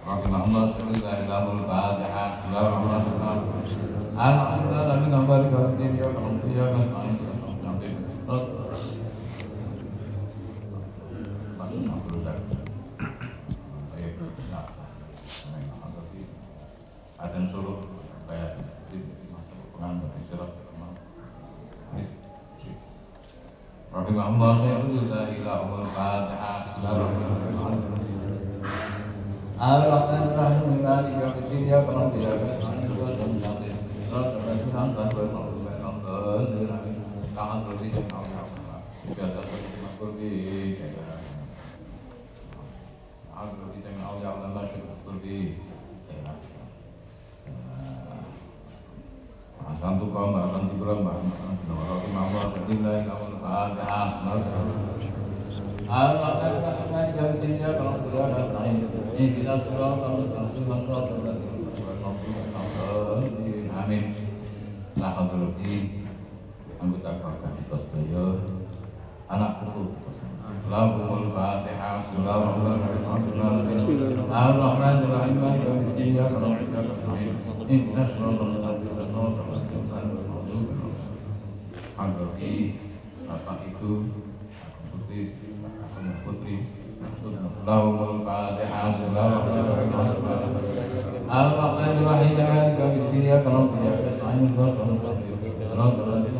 Rahimahullah sebesar ilamul ba'adihah Alhamdulillah Alhamdulillah Alhamdulillah Alhamdulillah Alhamdulillah به أعوذ بك من أولياء الله شر اخطر به أحسنتكم وأحسنتكم وأحسنتكم وأحسنتكم وأحسنتكم لله لهم الفاتحة Amin. Nah, anggota keluarga kita anak putu. Lahumul Fatihah. al-Fatihah, Al-Fatihah. Bismillahirrahmanirrahim. Inna al-fatihah, wasallam. Pak Dodi, Bapak al-fatihah, Putri, Lahumul Fatihah. Al-Rahmanirrahim. Al-Fatihah. Al-Fatihah.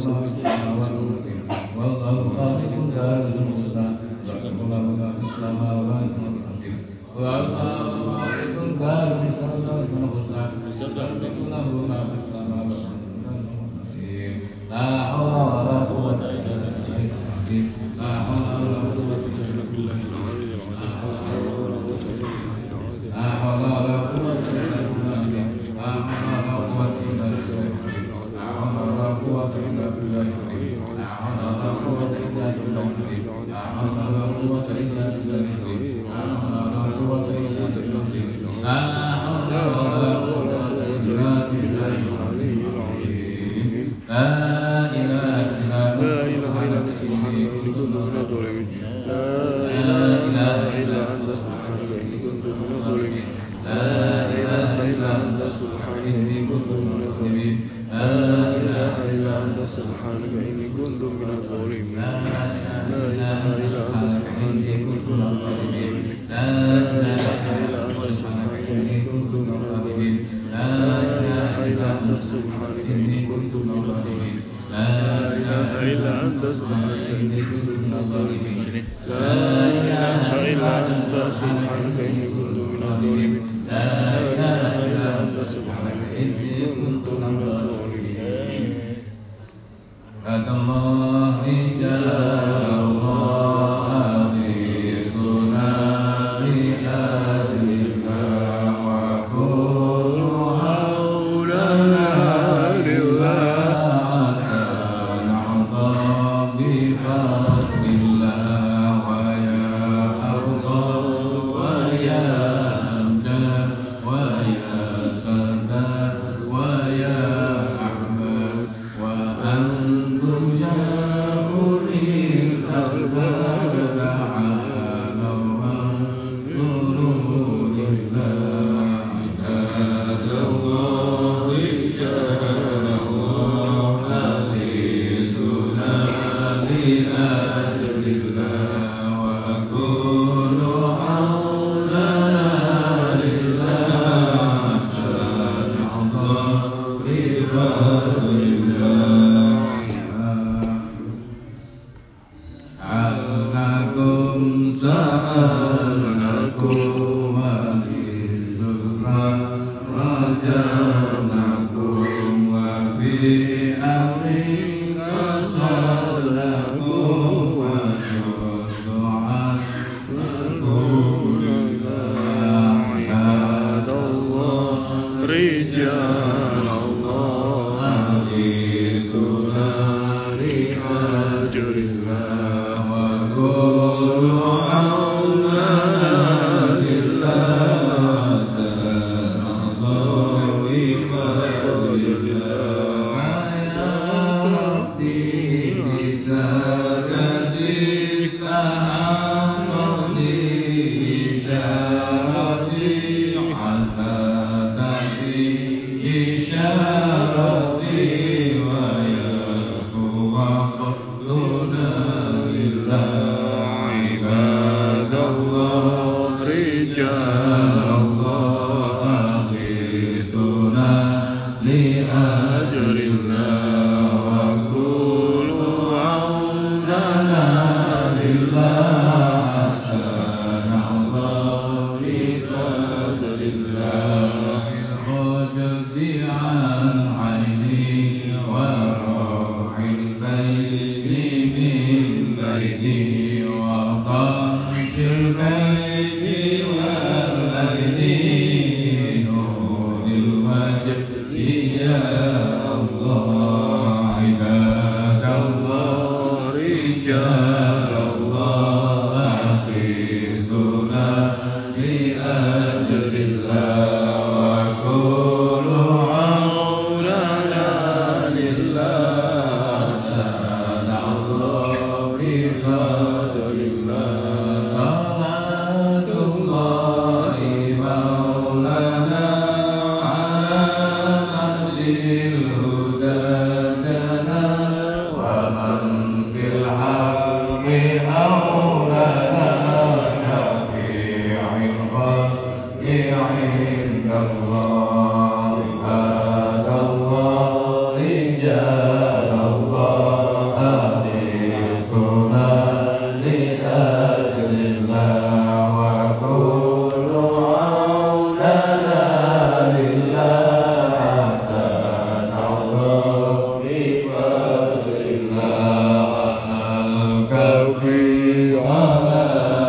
Señor, قوة إلا بالله غلا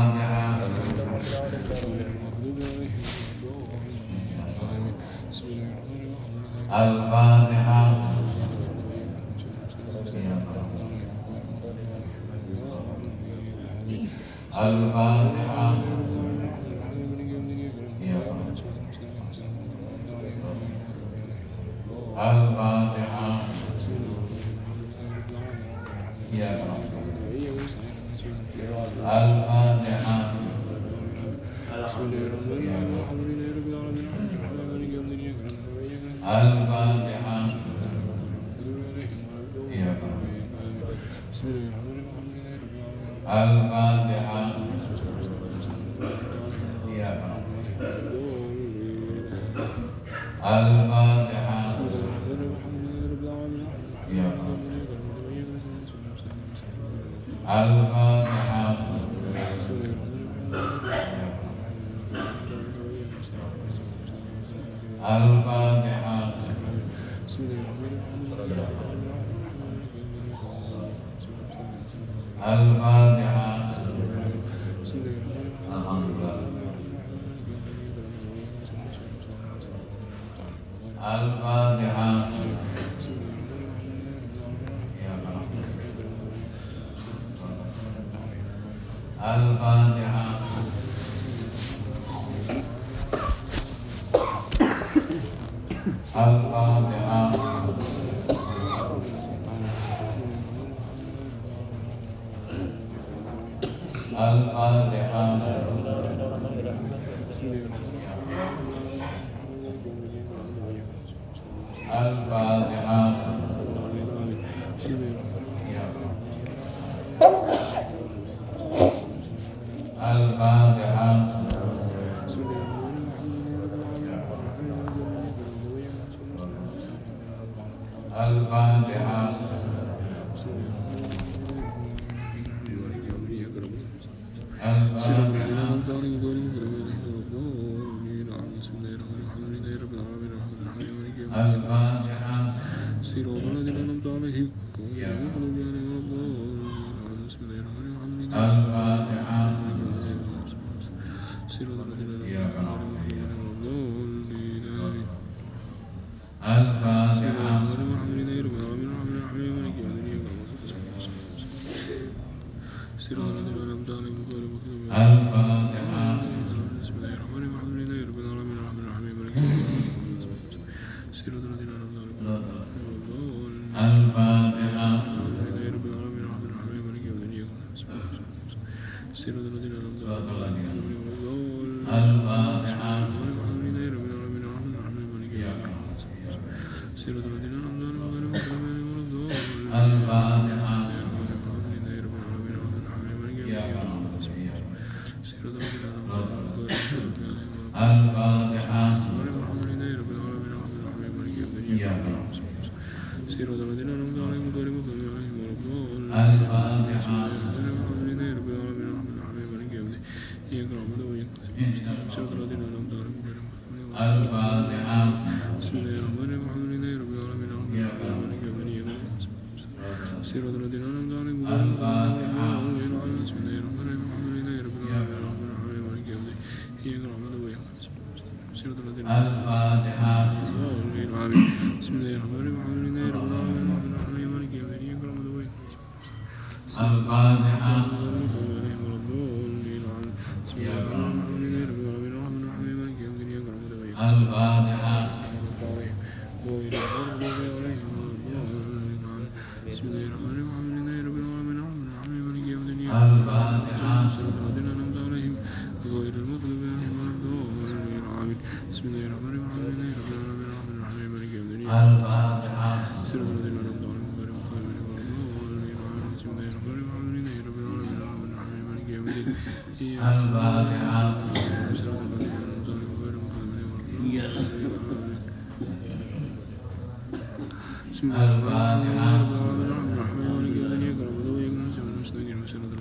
اللهم الفاتحة الفاتحة Yeah.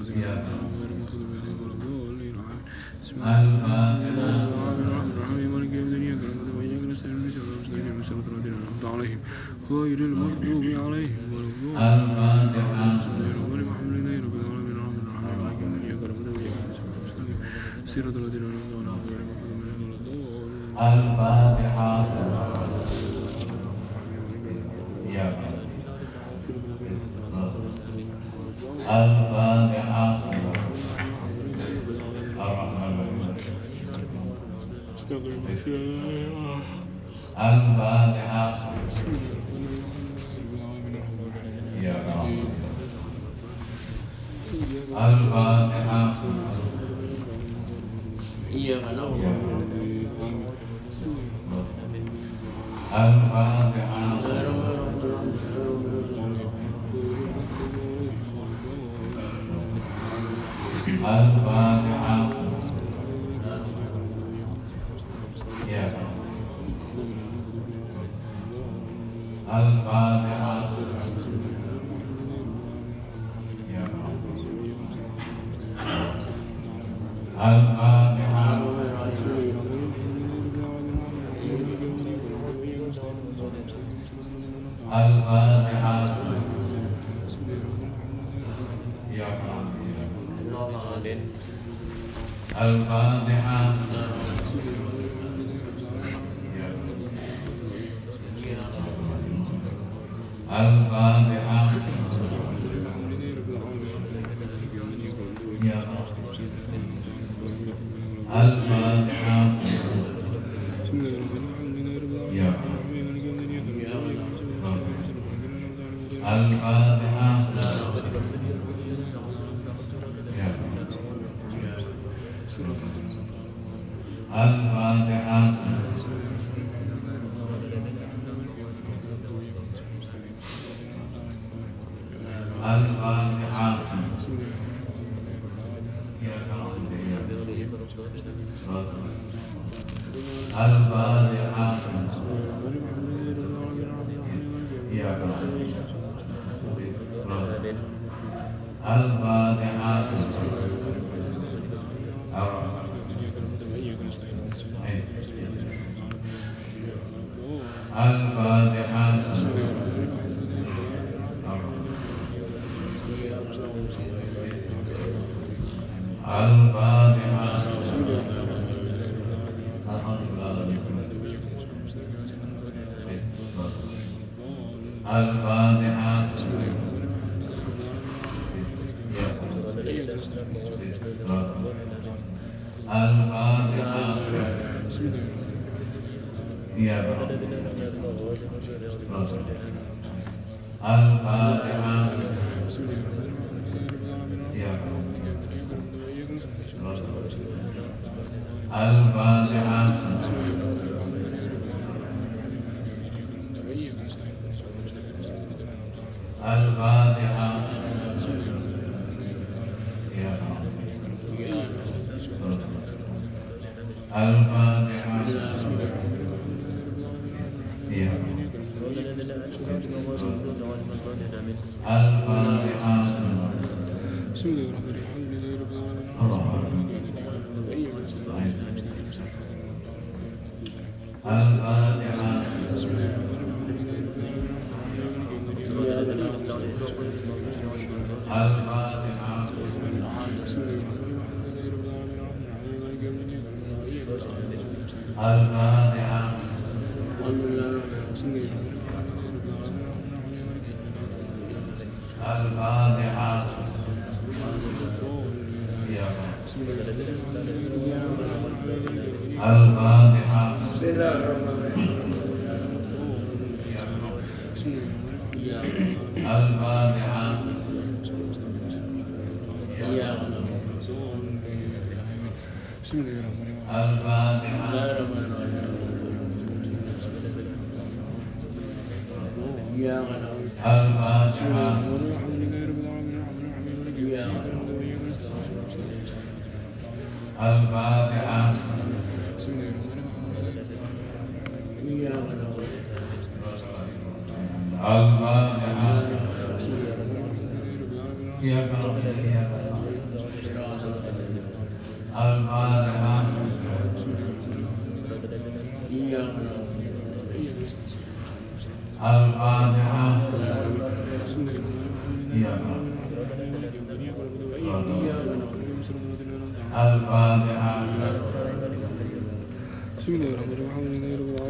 عليهم غير المغضوب عليهم ولا الضالين صراط الذين أنعمت عليهم غير المغضوب عليهم ولا الضالين الفاتحة الفاتحة Alba de Hamza. Alba de Hamza. الفاتحة إياك نعبد الفاتحة الرحمن Al-Fatihah. Al. الفاتحة الحمد لله رب العالمين الرحمن الرحيم الفاتحة بسم الله الرحمن الفاتحة الرحيم إياك نعبد وإياك نستعين الفاتحة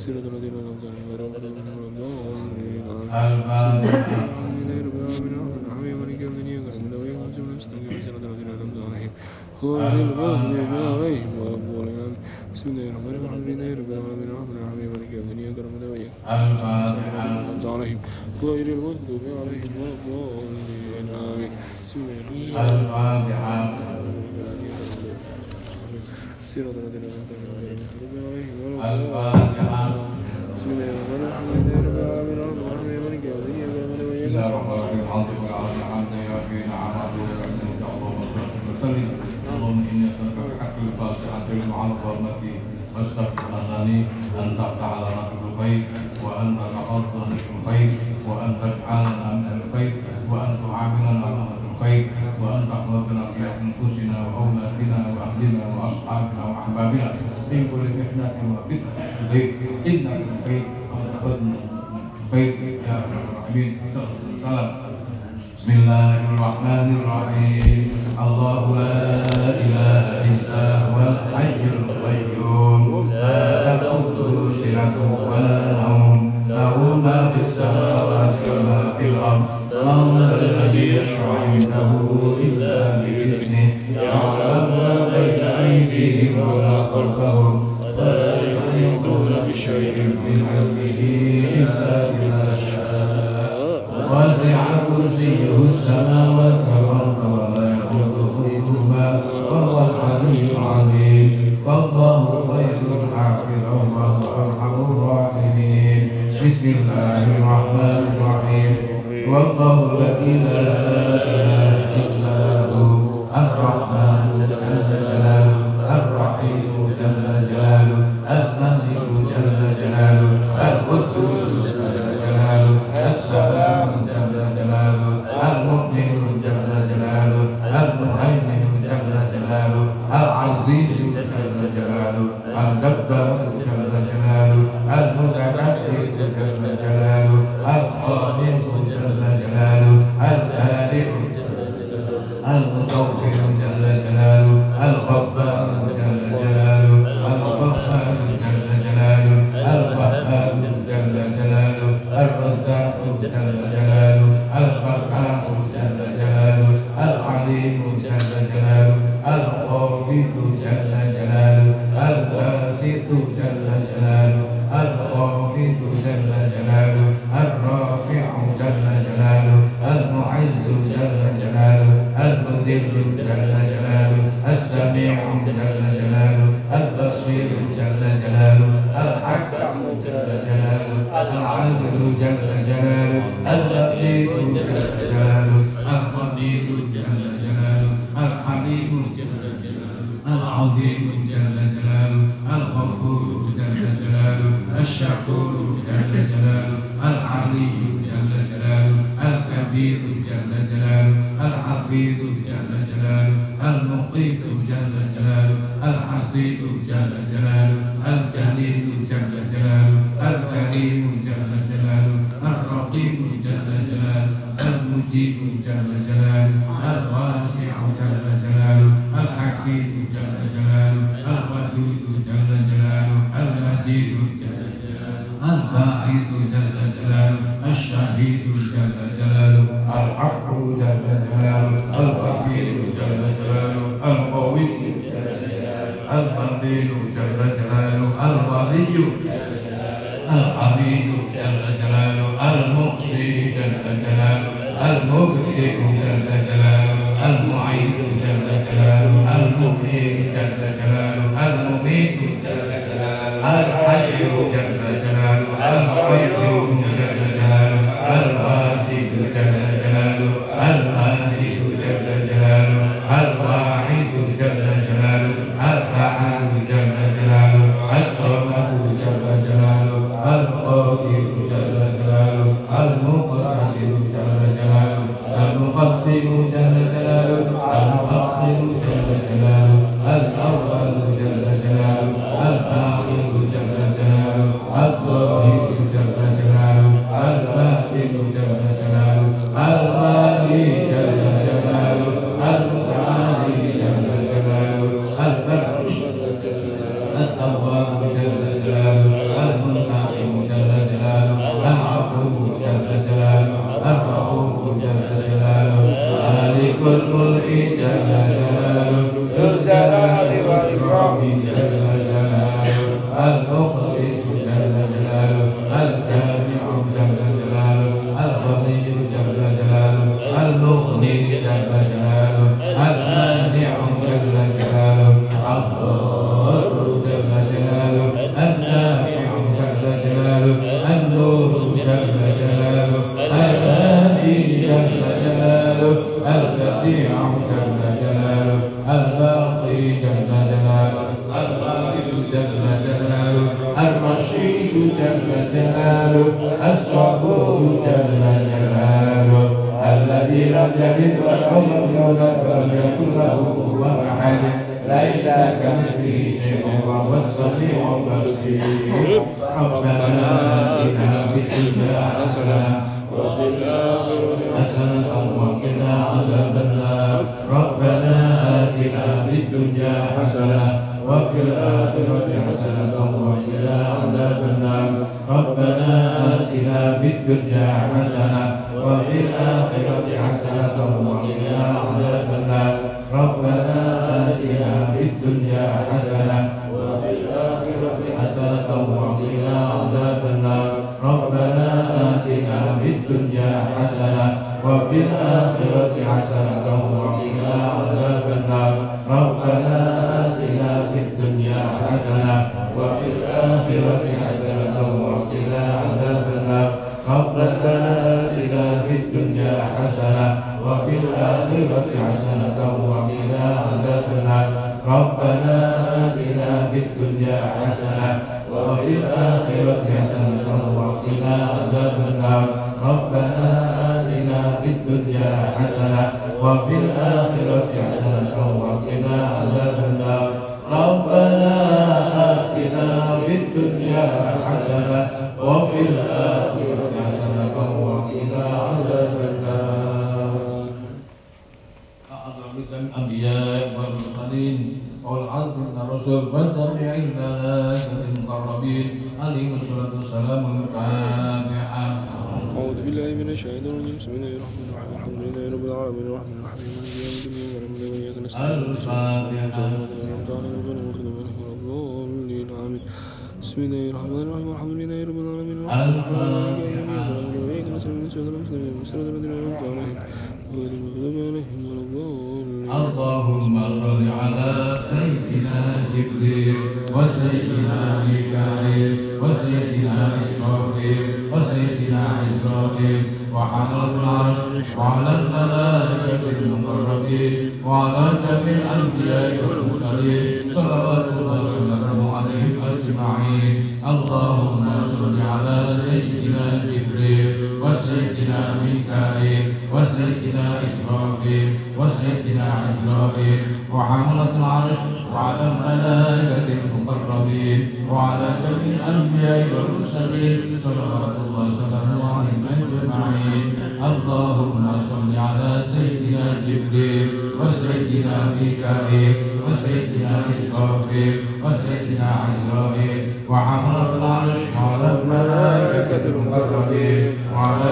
صراط الذين أنعمت عليهم غير المغضوب عليهم ولا الضالين الفاتحة غير المغضوب عليهم ولا الضالين بسم الله الرحمن الرحيم الحمد لله رب العالمين الرحمن الرحيم مالك يوم الدين إياك نعبد وإياك الفاتحة نستعين عليهم غير المغضوب عليهم ولا الضالين آمين بسم الله الرحمن الفاتحة صراط الذين أنعمت عليهم غير المغضوب عليهم ولا الفاتحة بحق الفاتحه المعظمه واستغفر لساني ان تفتح لنا في الخير وان تتفضل في الخير وان تجعلنا من الخير وان تعاملنا على الخير وان تحفظنا في انفسنا واولادنا واهلنا واصحابنا واحبابنا من كل فتنه وفتنه الخير انك الخير وتقبلنا الخير يا ارحم الراحمين صلى الله عليه وسلم بسم الله الرحمن الرحيم. الله لا إله إلا هو الحي القيوم. لا تأخذه سنة ولا نوم له ما في السماوات وما في الأرض. من الذي يشفع عنده إلا بإذنه. يعلم ما بين أيديهم وما خلفهم. ولا يحيطون بشيء من علمه إلا بما شاء كرسيه العزيز جل جلاله الجليل جل جلاله الكريم جل جلاله الرقيب جل جلاله المجيب جل جلاله الواسع جل جلاله الحكيم جل جلاله. يلد ولم يولد ولم يكن له كفوا احد ليس كمثله شيء وهو السميع البصير ربنا اتنا في الدنيا حسنه Alhamdulillah اللهم صل على سيدنا جبريل وسيدنا ميكائيل وسيدنا إسرافيل وسيدنا إسرافيل وعلى العرش وعلى الملائكة المقربين وعلى جميع الأنبياء والمرسلين صلوات الله وسلامه عليهم أجمعين. اللهم صل على سيدنا جبريل وسيدنا واسجد إلى إسرائيل واسجد إلى إسرائيل وحملة العرش وعلى الملائكة المقربين وعلى جميع الأنبياء والمرسلين. صلوات الله وسلامه عليهم أجمعين. اللهم صل على سيدنا جبريل وسيدنا ميكائيل وسيدنا إسرائيل وسيدنا عزرائيل. وحملة العرش وعلى الملائكة المقربين وعلى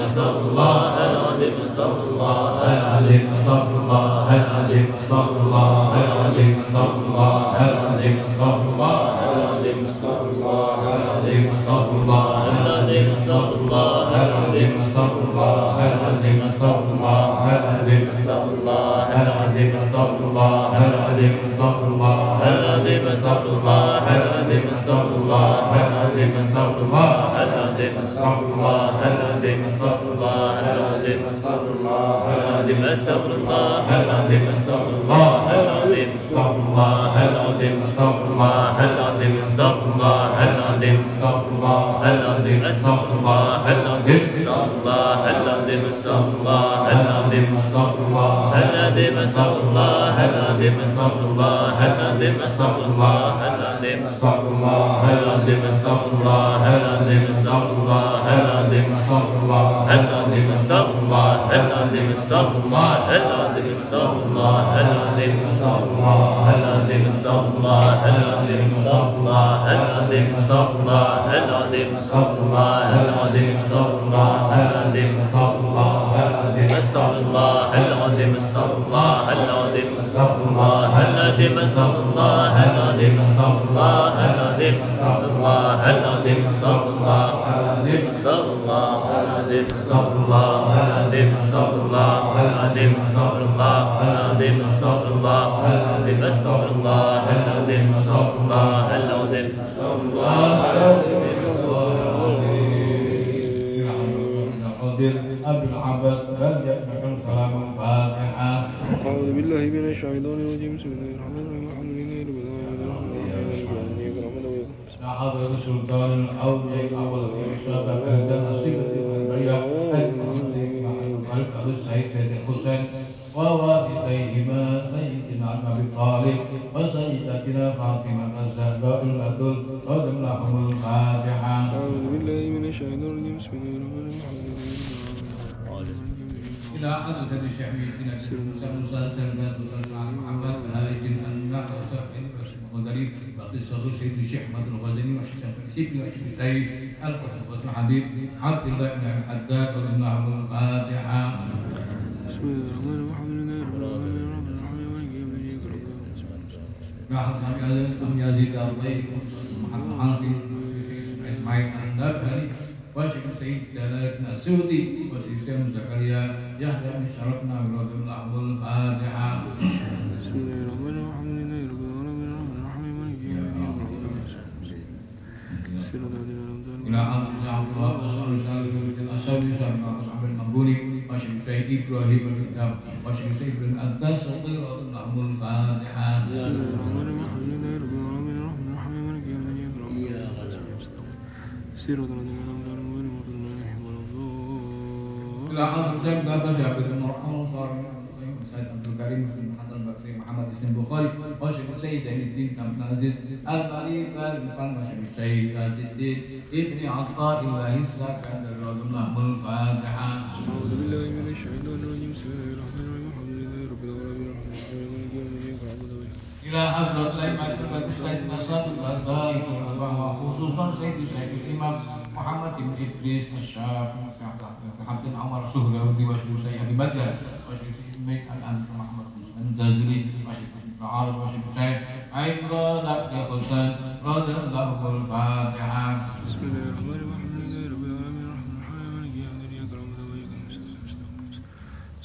nas dá o lá. الله العظيم استغفر الله العظيم استغفر الله العظيم استغفر الله العظيم استغفر الله العظيم استغفر الله العظيم استغفر الله العظيم استغفر الله العظيم استغفر الله العظيم استغفر الله العظيم استغفر الله العظيم استغفر الله العظيم استغفر الله العظيم استغفر الله العظيم استغفر الله العظيم استغفر الله العظيم استغفر الله العظيم استغفر الله العظيم استغفر الله العظيم استغفر الله العظيم استغفر الله العظيم استغفر الله العظيم استغفر الله العظيم استغفر الله العظيم استغفر الله العظيم استغفر الله العظيم استغفر الله العظيم استغفر الله العظيم استغفر الله العظيم استغفر الله العظيم استغفر الله العظيم استغفر الله العظيم استغفر الله العظيم استغفر الله العظيم استغفر الله العظيم استغفر الله العظيم استغفر الله العظيم استغفر الله العظيم استغفر الله العظيم استغفر الله العظيم استغفر الله العظيم استغفر الله العظيم استغفر الله العظيم استغفر الله العظيم استغفر الله العظيم استغفر الله العظيم استغفر الله العظيم استغفر الله العظيم استغفر الله العظيم استغفر الله العظيم استغفر الله العظيم الله أبي العباس هل يأتيكم سلام الفاتحة أعوذ بالله من الشيطان الرجيم بسم الله الرحمن الرحيم الحمد لله رب العالمين حضرة سلطان الأولياء أول شباب إلى فاطمة الزهراء الأدل قدم لهم الفاتحة أعوذ بالله من الشيطان الرجيم. بسم الله الرحمن الرحيم. إلى حضرة بشعبيتنا سلم صلاة بات على محمد هارج الأنباء وصحب وغريب باقي سيد الشيخ محمد الغزالي والشيخ سيدي والشيخ سيد القدس الحبيب عبد الله بن عبد الحداد والله الفاتحة بسم الله الرحمن الرحيم. يزيد الضيف محمد إسماعيل النبهلي والشيخ سيد جلال بن السعودي والشيخ سيد زكريا يحيى بن شرفنا ورضي الله الفاتحة بسم الله الرحمن الرحيم الحمد لله رب العالمين الرحمن الرحيم مالك يوم الدين إياك نعبد وإياك نستعين صراط الذين أنعمت عليهم إلى حضرة الله وصلى الله وسلم الأشهر وسلم وصحبه المقبول وشيخ سيد إبراهيم الكتاب وشيخ سيد بن أداس رضي الله الفاتحة بسم الله الرحمن تفسير الذين أنعمت عليهم غير المغضوب عليهم ولا الضالين. إلى حضرة الشيخ دكتور شهاب الدين مرحبا وصار سيد عبد الكريم بن حسن محمد حسين البخاري وشيخ السيد زين الدين كمس عزيز البريد المفنش الشيخ عز الدين ابن عطاء الله الزكاة الرجل الفاتحة. أعوذ بالله من الشيطان الرجيم بسم الله الرحمن الرحيم. Ila hazrat Sayyid Majid Bati Sayyid Nasadul Bahwa khususan Sayyid Imam Muhammad Ibn Idris Masyaf Hafsin Amar Suhra Uti Wasyur Sayyid Abi Bajar Wasyur Sayyid Mek An-An Muhammad Bin Zazili Wasyur Sayyid Ba'al Wasyur Sayyid Aibra Dabda Khusan Radha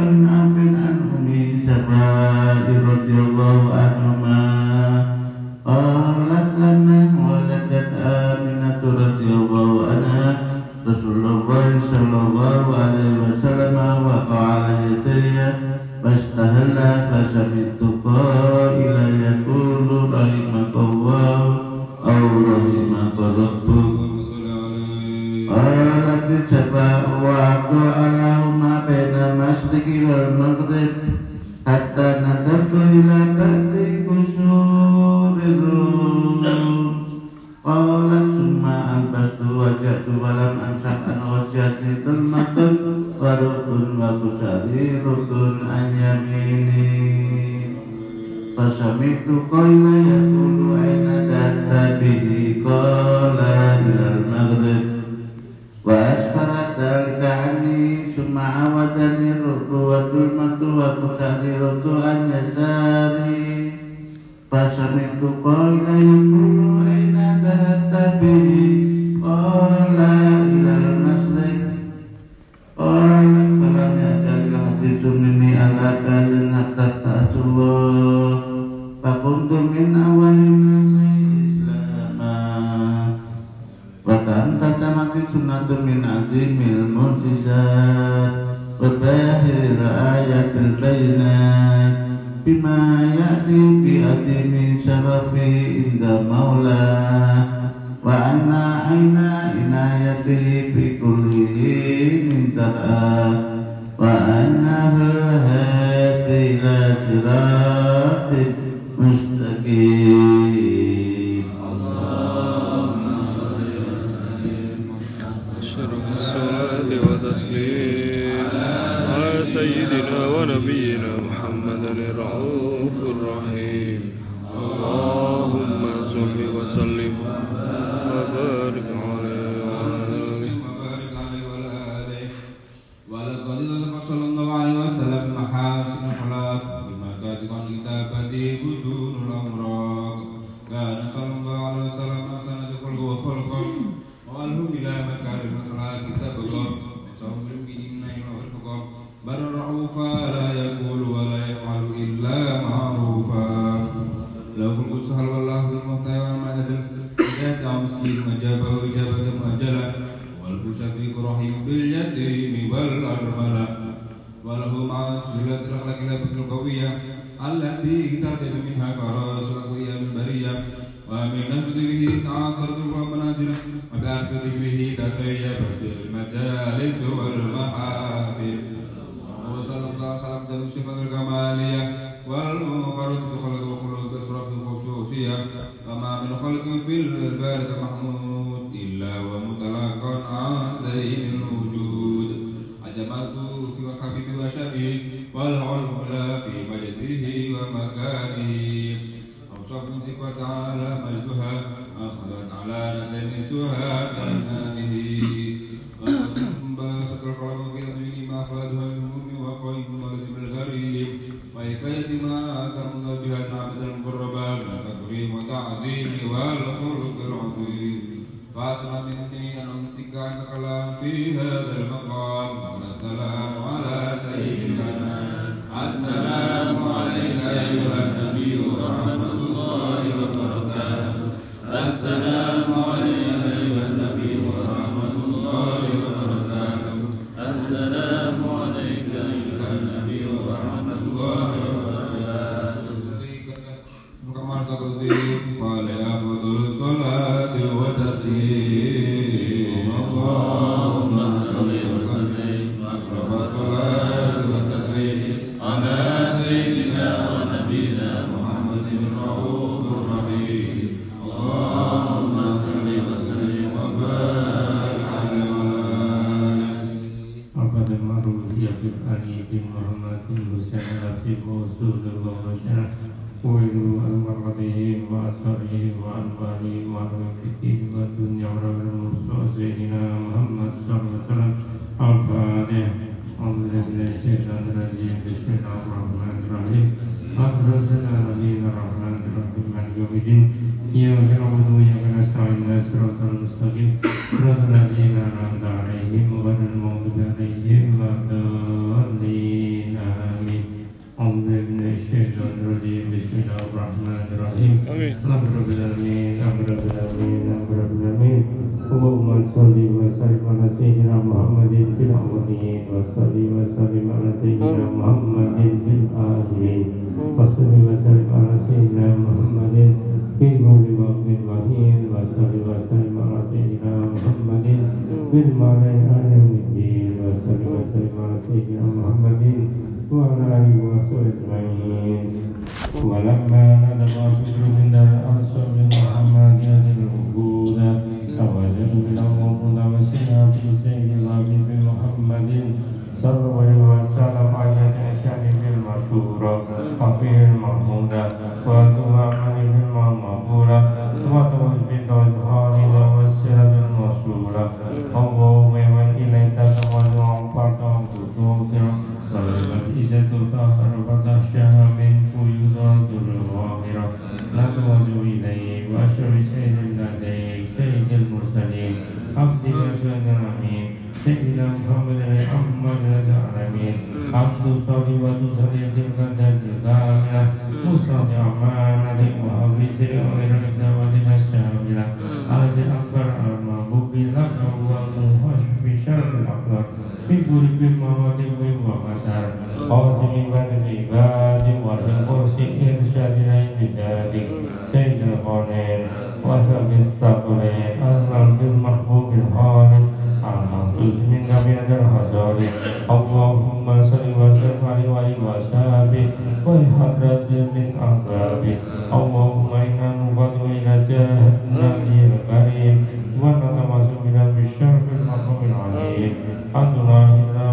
عن أم عليه وسلم محاسن الأخلاق بما تاتي عن كتابته بدون الأمراض كان صلى الله عليه وسلم أحسن خلقه وخلقا وأله بلا مكارم الأخلاق سبقا صوم المؤمنين والفقر بل رعوفا لا يقول ولا يفعل إلا معروفا له الملك السهل والله ذو المختار وما نزل إذا دعا مسكين أجابه إجابة مؤجلة والشفيق رحيم باليتيم والأرملة وله مع سهولة الأخلاق الأبد القوية. التي ترتد منها كراس الأقوياء البرية ومن نفذ به تعاطرت ومنازل وبعث ذكره تطيبت المجالس والمحافل. وصلى الله على عبد الصفة الكمالية والمقرد بخلق وخلق بأسرف الخصوصية. وما من خلق في البارد محمود إلا ومتلقى عن زين وشبيه والعلم لا في مجده ومكانه أوصف من صفة على مجدها أخذت على نزل وأثرهم وأنوارهم وأرواحهم والدنيا ورب المرسل سيدنا محمد صلى الله عليه وسلم الفاتح أعوذ بالله من الشيطان الرجيم بسم الله الرحمن الرحيم أخرج العالمين الرحمن الرحيم مالك يوم الدين إياك نعبد وإياك نستعين اهدنا الصراط المستقيم صراط الذين أنعمت عليهم العليم أن تلاحظنا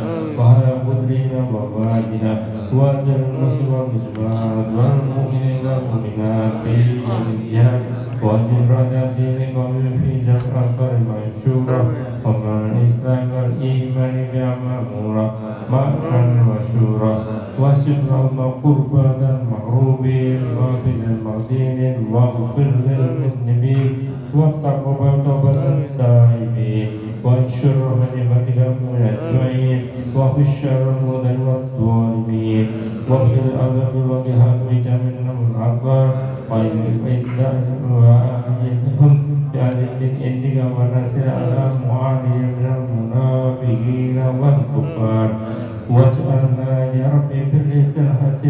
وبلدنا وهذا قدرنا وبادنا وأجل المسلم والمسلمات والمؤمنين والمؤمنات في الجهاد وأجل رجاء دينكم في جمع القرب منشورا ومع الإسلام والإيمان بأمامورا مأنا وشورا وشكرا وقربة المغروبين وفي المغدين واغفر للمذنبين وتقبل توبة التائبين وانشر نعمتك من أجمعين وفي الشر المدن والظالمين وفي الأذى وبهدم جميع الأكبر وإنهم بأذن من عندك ونسر على معاذ من المنافقين والكفار واجعلنا يا ربي بالعز الحسن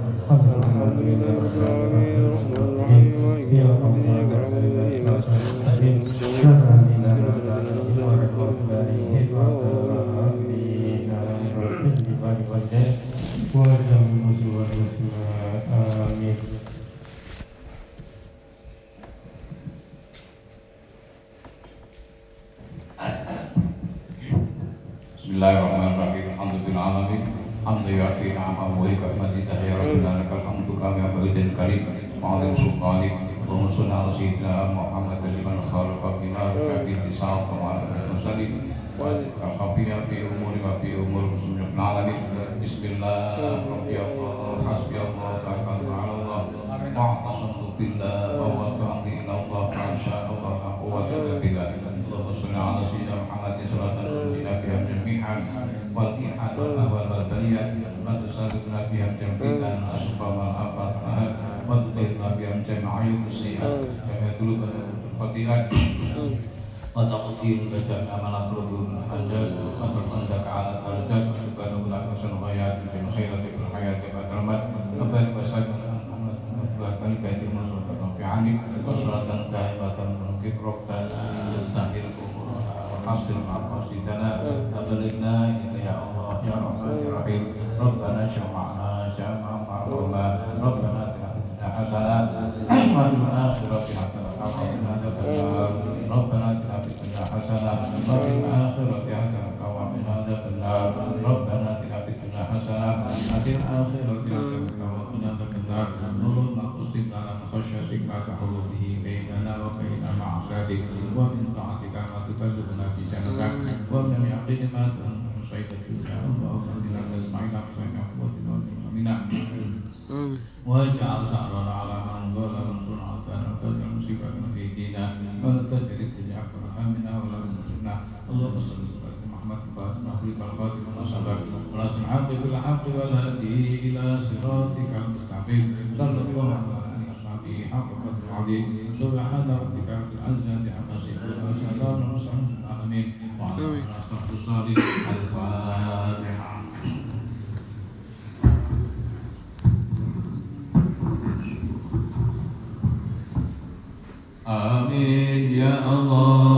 Bismillah. Rabbi Allah, hasbi Allah, tawakkaltu 'ala Allah. Wa'tasamtu billah wa ta'amri ila Allah ma syaa Allah la quwwata illa billah. Allahumma shalli ala sayyidina Muhammadin salatan tunjina biha jami'an wal ihad wal ahwal wal baliyat wa tusallimna biha jami'an asfa wal afat ahad wa tuqirna biha jami'a ayub sihat jami'atul khatirat wa taqdim jami'a ma nafrudun hajat wa subhanahu wa ta'ala khayat fi khairati fil hayati Nurul maqsusin dalam khasyatik ma tahulu bihi bainana wa baina ma'asadik wa min ta'atika ma tukallimuna bi janatak wa min yaqini ma tunsaita dunya wa ukhadina nasma'ina wa quwwatina wa amina واجعل سعرنا على من ظلم وانصرنا على من قدر مصيبتنا في ديننا ولا تجعل الدنيا اكبر همنا ولا مبلغنا اللهم صل وسلم على محمد فاطمه خلق الخاتم والنصبك وناصر الحق بالحق والهدي الى صراطك المستقيم صلى الله على اصحابه حق قدر العظيم سبحان ربك رب العزه عما يصفون وسلام على المرسلين العالمين وعلى اله وصحبه الصالح الفاتحه Amin ya Allah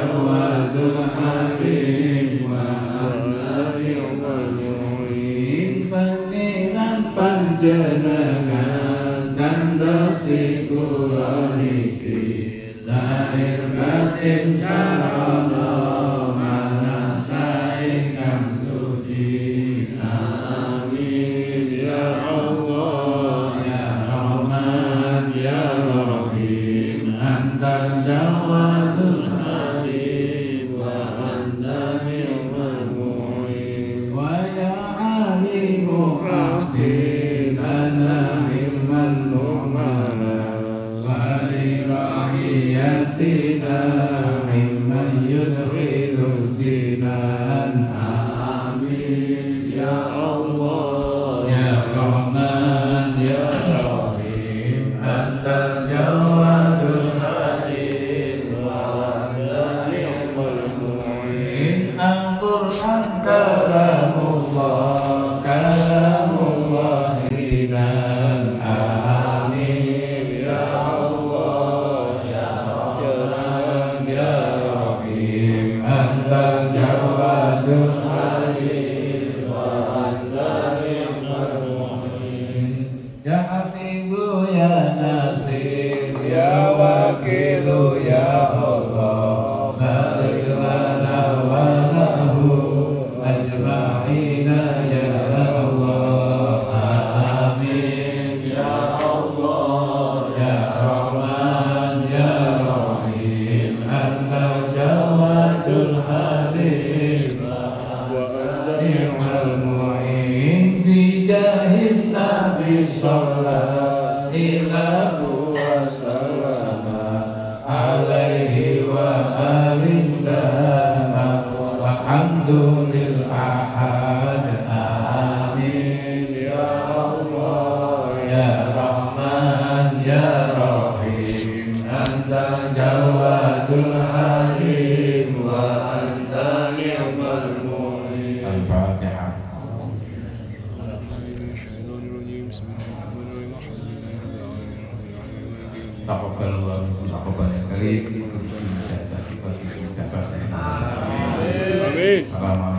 Jehovah. Takobal Allah takobal yang karim. Dapat dapat. Amin. Amin.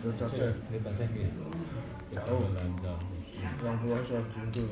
Dodasek. Dodasek ya. Jauh. Yang keluar soal Oh.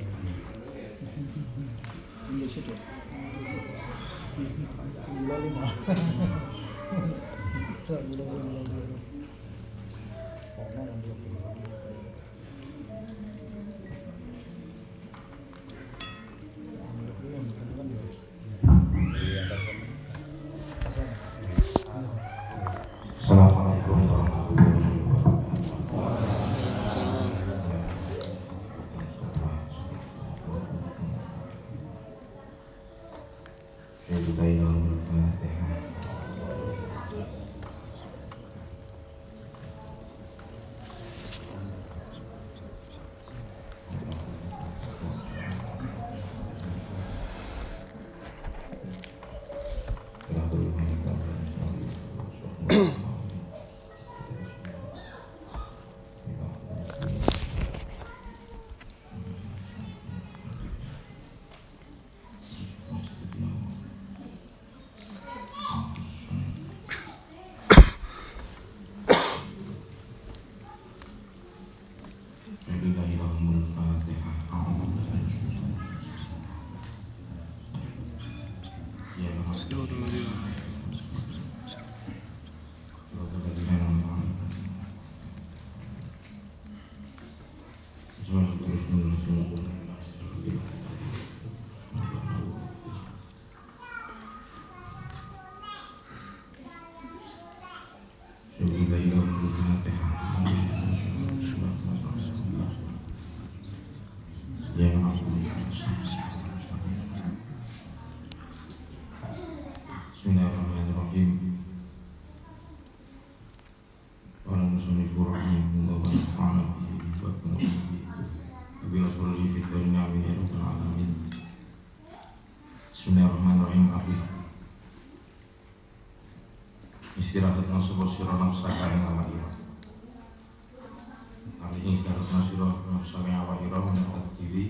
sapa sira nafsa